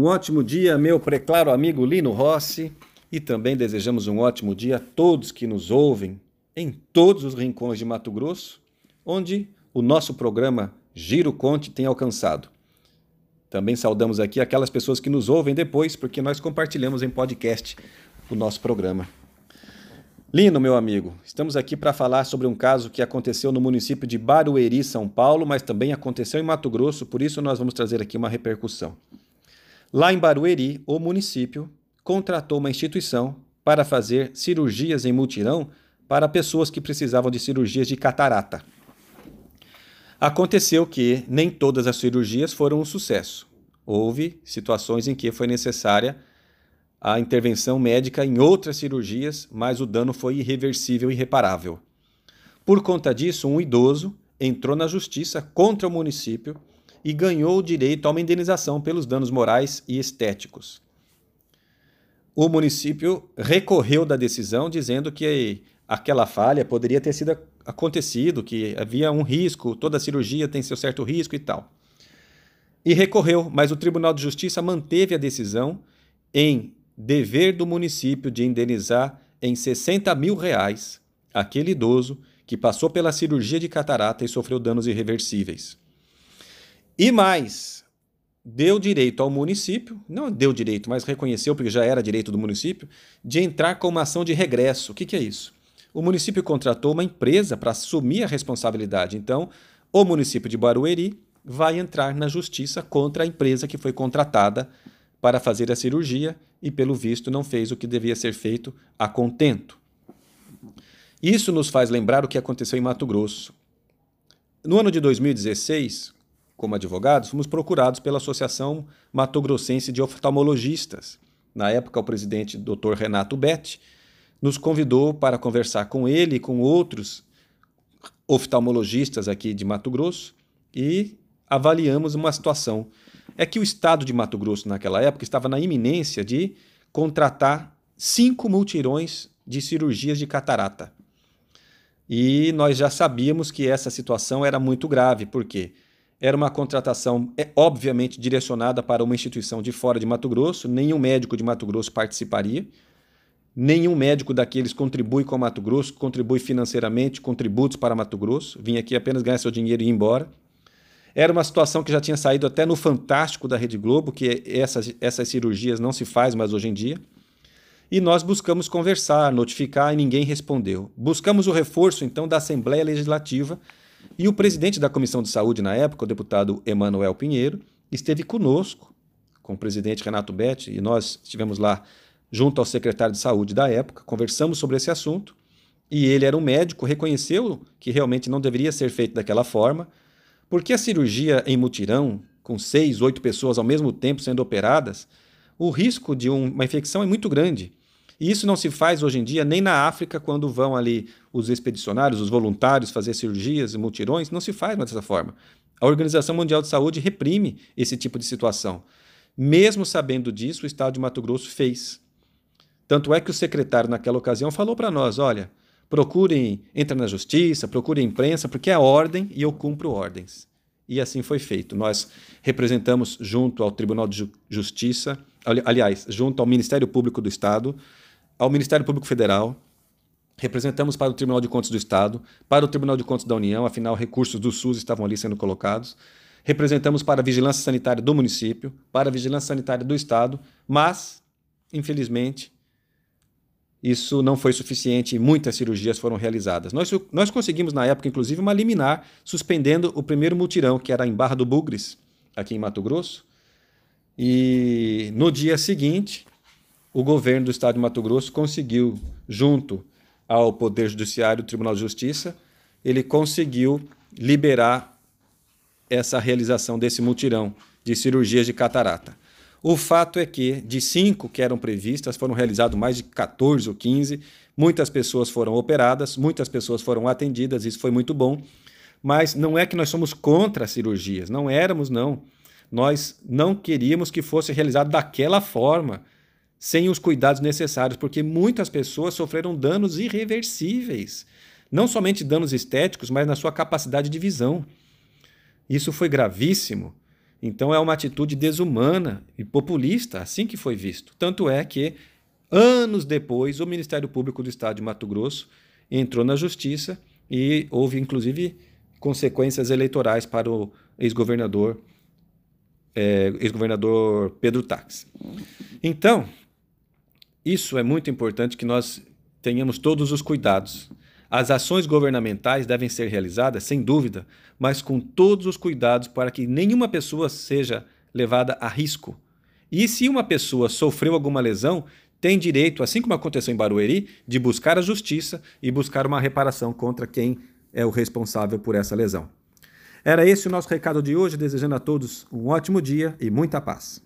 Um ótimo dia, meu preclaro amigo Lino Rossi, e também desejamos um ótimo dia a todos que nos ouvem em todos os rincões de Mato Grosso, onde o nosso programa Giro Conte tem alcançado. Também saudamos aqui aquelas pessoas que nos ouvem depois, porque nós compartilhamos em podcast o nosso programa. Lino, meu amigo, estamos aqui para falar sobre um caso que aconteceu no município de Barueri, São Paulo, mas também aconteceu em Mato Grosso, por isso nós vamos trazer aqui uma repercussão. Lá em Barueri, o município contratou uma instituição para fazer cirurgias em mutirão para pessoas que precisavam de cirurgias de catarata. Aconteceu que nem todas as cirurgias foram um sucesso. Houve situações em que foi necessária a intervenção médica em outras cirurgias, mas o dano foi irreversível e irreparável. Por conta disso, um idoso entrou na justiça contra o município e ganhou o direito a uma indenização pelos danos morais e estéticos. O município recorreu da decisão dizendo que aquela falha poderia ter sido acontecido, que havia um risco, toda cirurgia tem seu certo risco e tal. E recorreu, mas o Tribunal de Justiça manteve a decisão em dever do município de indenizar em 60 mil reais aquele idoso que passou pela cirurgia de catarata e sofreu danos irreversíveis. E mais, deu direito ao município, não deu direito, mas reconheceu, porque já era direito do município, de entrar com uma ação de regresso. O que, que é isso? O município contratou uma empresa para assumir a responsabilidade. Então, o município de Barueri vai entrar na justiça contra a empresa que foi contratada para fazer a cirurgia e, pelo visto, não fez o que devia ser feito a contento. Isso nos faz lembrar o que aconteceu em Mato Grosso. No ano de 2016, como advogados, fomos procurados pela Associação Mato Grossense de Oftalmologistas. Na época, o presidente Dr. Renato Betti nos convidou para conversar com ele e com outros oftalmologistas aqui de Mato Grosso e avaliamos uma situação. É que o estado de Mato Grosso, naquela época, estava na iminência de contratar cinco multirões de cirurgias de catarata. E nós já sabíamos que essa situação era muito grave, porque quê? Era uma contratação, é, obviamente, direcionada para uma instituição de fora de Mato Grosso, nenhum médico de Mato Grosso participaria, nenhum médico daqueles contribui com Mato Grosso, contribui financeiramente, contributos para Mato Grosso, vinha aqui apenas ganhar seu dinheiro e ir embora. Era uma situação que já tinha saído até no Fantástico da Rede Globo, que essas, essas cirurgias não se faz mais hoje em dia. E nós buscamos conversar, notificar e ninguém respondeu. Buscamos o reforço, então, da Assembleia Legislativa e o presidente da Comissão de Saúde na época, o deputado Emanuel Pinheiro, esteve conosco, com o presidente Renato Betti, e nós estivemos lá junto ao secretário de Saúde da época, conversamos sobre esse assunto, e ele era um médico, reconheceu que realmente não deveria ser feito daquela forma, porque a cirurgia em mutirão, com seis, oito pessoas ao mesmo tempo sendo operadas, o risco de uma infecção é muito grande. E isso não se faz hoje em dia nem na África, quando vão ali os expedicionários, os voluntários fazer cirurgias, mutirões, não se faz mais dessa forma. A Organização Mundial de Saúde reprime esse tipo de situação. Mesmo sabendo disso, o Estado de Mato Grosso fez. Tanto é que o secretário, naquela ocasião, falou para nós: olha, procurem, entra na justiça, procurem imprensa, porque é ordem e eu cumpro ordens. E assim foi feito. Nós representamos junto ao Tribunal de Justiça, aliás, junto ao Ministério Público do Estado, ao Ministério Público Federal, representamos para o Tribunal de Contas do Estado, para o Tribunal de Contas da União, afinal, recursos do SUS estavam ali sendo colocados. Representamos para a Vigilância Sanitária do município, para a Vigilância Sanitária do Estado, mas, infelizmente, isso não foi suficiente e muitas cirurgias foram realizadas. Nós, nós conseguimos, na época, inclusive, uma liminar suspendendo o primeiro mutirão, que era em Barra do Bugres, aqui em Mato Grosso. E no dia seguinte, o governo do estado de Mato Grosso conseguiu, junto ao Poder Judiciário, Tribunal de Justiça, ele conseguiu liberar essa realização desse mutirão de cirurgias de catarata. O fato é que, de cinco que eram previstas, foram realizados mais de 14 ou 15. Muitas pessoas foram operadas, muitas pessoas foram atendidas, isso foi muito bom. Mas não é que nós somos contra as cirurgias, não éramos, não. Nós não queríamos que fosse realizado daquela forma sem os cuidados necessários, porque muitas pessoas sofreram danos irreversíveis, não somente danos estéticos, mas na sua capacidade de visão. Isso foi gravíssimo. Então é uma atitude desumana e populista, assim que foi visto. Tanto é que, anos depois, o Ministério Público do Estado de Mato Grosso entrou na justiça e houve, inclusive, consequências eleitorais para o ex-governador é, ex-governador Pedro Tax. Então, isso é muito importante que nós tenhamos todos os cuidados. As ações governamentais devem ser realizadas, sem dúvida, mas com todos os cuidados para que nenhuma pessoa seja levada a risco. E se uma pessoa sofreu alguma lesão, tem direito, assim como aconteceu em Barueri, de buscar a justiça e buscar uma reparação contra quem é o responsável por essa lesão. Era esse o nosso recado de hoje, desejando a todos um ótimo dia e muita paz.